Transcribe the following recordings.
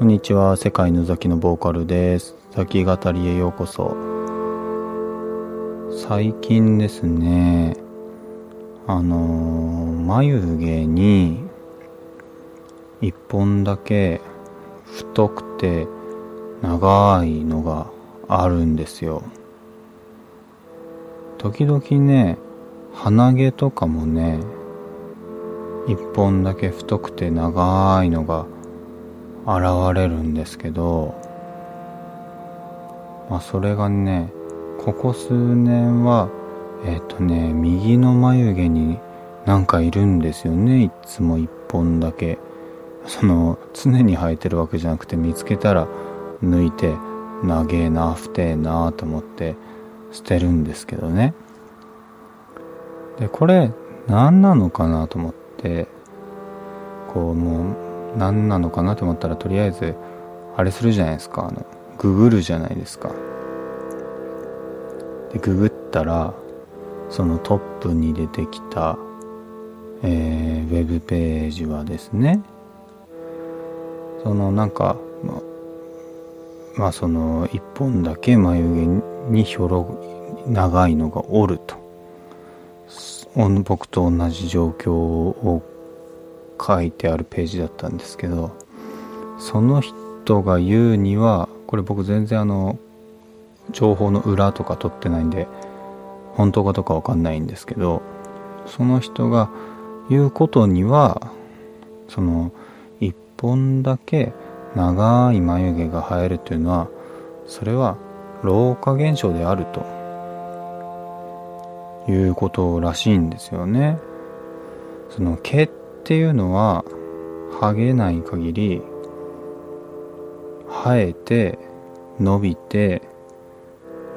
こんにちは、世界のザキのボーカルです。ザキ語りへようこそ。最近ですね、あの、眉毛に一本だけ太くて長いのがあるんですよ。時々ね、鼻毛とかもね、一本だけ太くて長いのが現れるんですけど、まあ、それがねここ数年はえっ、ー、とね右の眉毛になんかいるんですよね。いつも一本だけ。その常に生えてるわけじゃなくて見つけたら抜いて長えな太えなと思って捨てるんですけどね。でこれ何なのかなと思ってこうもう何なのかなと思ったらとりあえずあれするじゃないですか。あのググるじゃないですか。でググったらそのトップに出てきた、えー、ウェブページはですねそのなんかま、まあ、その一本だけ眉毛にひょろ長いのがおると。僕と同じ状況を書いてあるページだったんですけどその人が言うにはこれ僕全然あの情報の裏とか取ってないんで本当かどうかわかんないんですけどその人が言うことにはその一本だけ長い眉毛が生えるというのはそれは老化現象であるということらしいんですよね。その毛っっていうのは剥げない限り生えて伸びて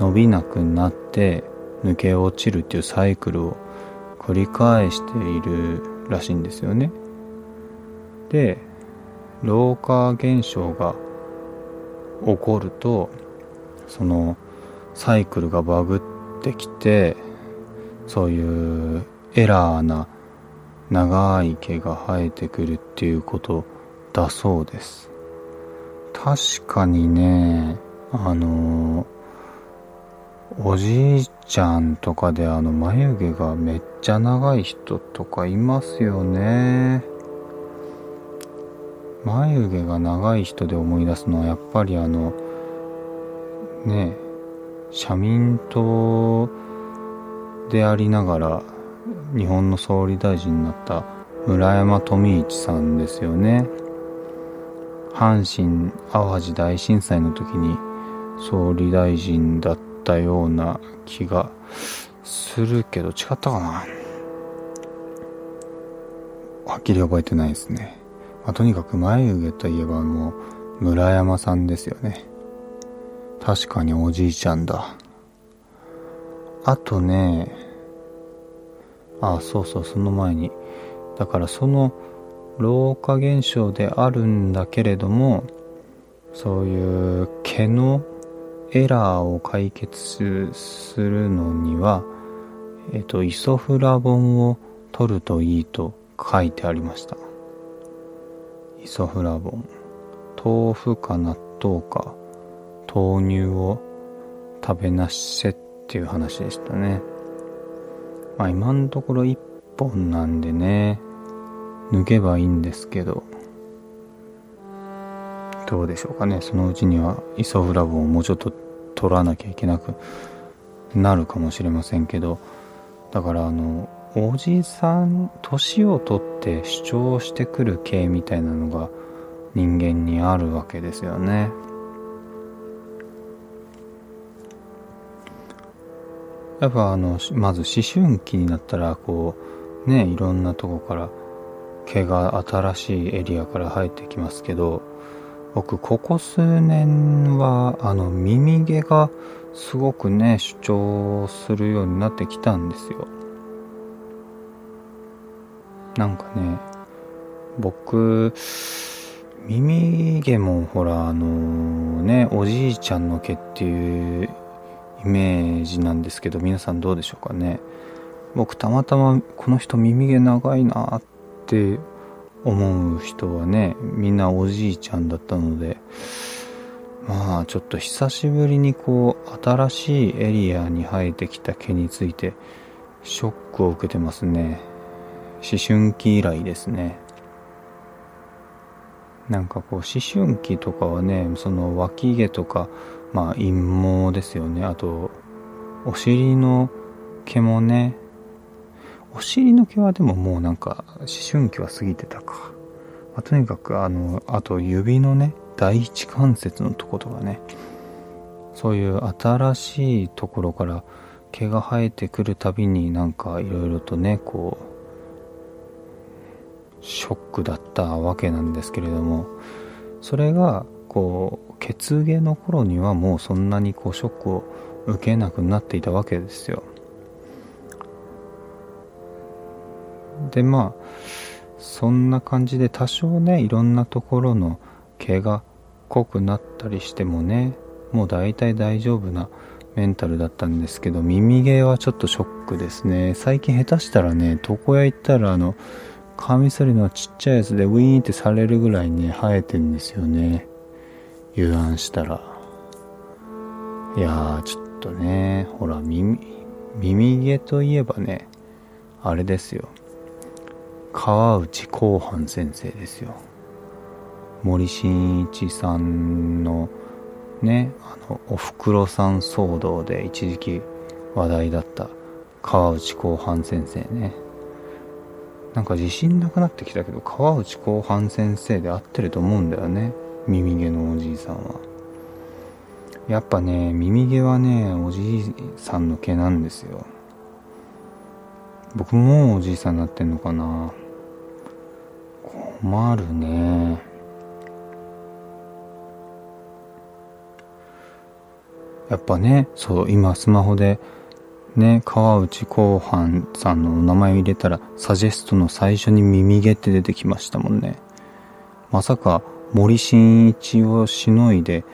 伸びなくなって抜け落ちるっていうサイクルを繰り返しているらしいんですよね。で老化現象が起こるとそのサイクルがバグってきてそういうエラーな長い毛が生えてくるっていうことだそうです。確かにね、あの、おじいちゃんとかであの眉毛がめっちゃ長い人とかいますよね。眉毛が長い人で思い出すのはやっぱりあの、ねえ、社民党でありながら日本の総理大臣になった村山富市さんですよね。阪神・淡路大震災の時に総理大臣だったような気がするけど違ったかな。はっきり覚えてないですね、まあ、とにかく眉毛といえばもう村山さんですよね。確かにおじいちゃんだ。あとねあそうそうその前にだからその老化現象であるんだけれどもそういう毛のエラーを解決するのには、えっと、イソフラボンを取るといいと書いてありました。イソフラボン。豆腐か納豆か豆乳を食べなせっていう話でしたね。まあ今のところ1本なんでね、抜けばいいんですけど、どうでしょうかね。そのうちにはイソフラボンをもうちょっと取らなきゃいけなくなるかもしれませんけど、だからあの、おじさん、年を取って主張してくる系みたいなのが人間にあるわけですよね。やっぱあのまず思春期になったらこうねいろんなとこから毛が新しいエリアから生えてきますけど僕ここ数年はあの耳毛がすごくね主張するようになってきたんですよ。なんかね僕耳毛もほらあのねおじいちゃんの毛っていうイメージなんですけど皆さんどうでしょうかね。僕たまたまこの人耳毛長いなって思う人はね、みんなおじいちゃんだったので、まあちょっと久しぶりにこう新しいエリアに生えてきた毛についてショックを受けてますね。思春期以来ですね。なんかこう思春期とかはねその脇毛とかまあ陰毛ですよね。あとお尻の毛もね。お尻の毛はでももうなんか思春期は過ぎてたか、まあ、とにかくあのあと指のね第一関節のとことかね。そういう新しいところから毛が生えてくるたびになんかいろいろとねこうショックだったわけなんですけれども。それがこう血毛の頃にはもうそんなにこうショックを受けなくなっていたわけですよ。でまあそんな感じで多少ねいろんなところの毛が濃くなったりしてもねもう大体大丈夫なメンタルだったんですけど耳毛はちょっとショックですね。最近下手したらね床屋行ったらあのカミソリのちっちゃいやつでウィーンってされるぐらいね生えてんですよね。油断したら。いやーちょっとねほら耳耳毛といえばねあれですよ。川内広範先生ですよ。森進一さんのねあのおふくろさん騒動で一時期話題だった川内広範先生ね。なんか自信なくなってきたけど川内広範先生で合ってると思うんだよね。耳毛のおじいさんは。やっぱね耳毛はねおじいさんの毛なんですよ。僕もおじいさんになってんのかな。困るね。やっぱね、そう、今スマホで、ね、川内広範さんのお名前を入れたら、サジェストの最初に耳毛って出てきましたもんね。まさか、森進一をしのいで、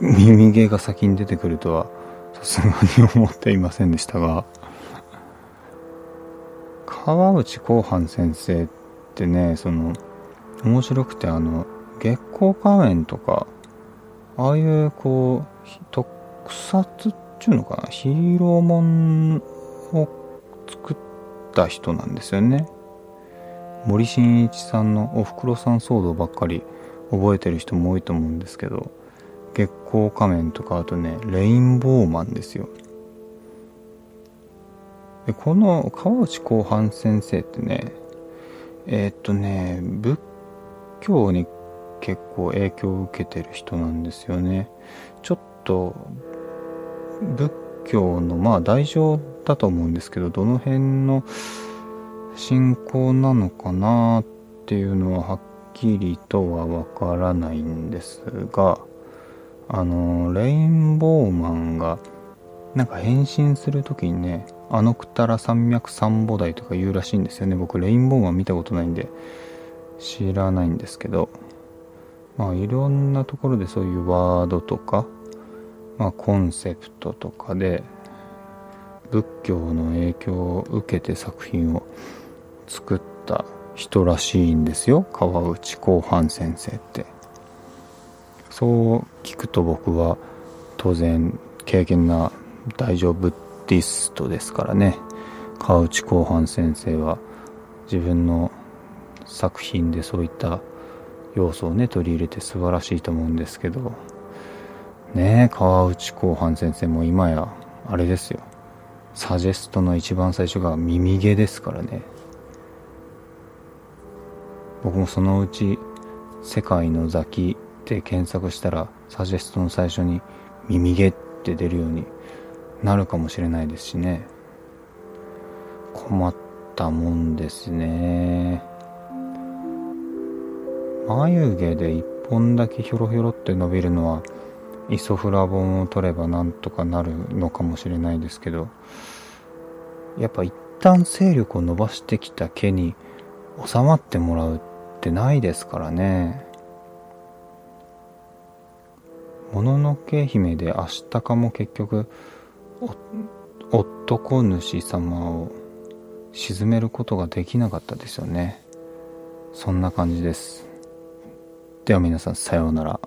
耳毛が先に出てくるとは、さすがに思っていませんでしたが、川内広範先生ってね、その、面白くてあの、月光仮面とか、ああいうこう、特撮っていうのかなヒーローもんを作った人なんですよね。森進一さんのおふくろさん騒動ばっかり覚えてる人も多いと思うんですけど月光仮面とかあとねレインボーマンですよ。でこの川内広範先生ってねえー、っとね仏教に結構影響を受けてる人なんですよね。ちょっと仏教のまあ大乗だと思うんですけどどの辺の信仰なのかなっていうのははっきりとはわからないんですがあのレインボーマンがなんか変身する時にねあのくたら山脈三母台とか言うらしいんですよね。僕レインボーマン見たことないんで知らないんですけど。まあいろんなところでそういうワードとかまあ、コンセプトとかで仏教の影響を受けて作品を作った人らしいんですよ。川内広範先生って。そう聞くと僕は当然経験な大乗ブッディストですからね。川内広範先生は自分の作品でそういった要素をね取り入れて素晴らしいと思うんですけど。ねえ川内広範先生も今やあれですよ。サジェストの一番最初が耳毛ですからね。僕もそのうち「世界のザキ」って検索したらサジェストの最初に「耳毛」って出るようになるかもしれないですしね。困ったもんですね。眉毛で一本だけひょろひょろって伸びるのはイソフラボンを取ればなんとかなるのかもしれないですけどやっぱ一旦勢力を伸ばしてきた毛に収まってもらうってないですからね。もののけ姫でアシタカも結局男主様を沈めることができなかったですよね。そんな感じです。では皆さんさようなら。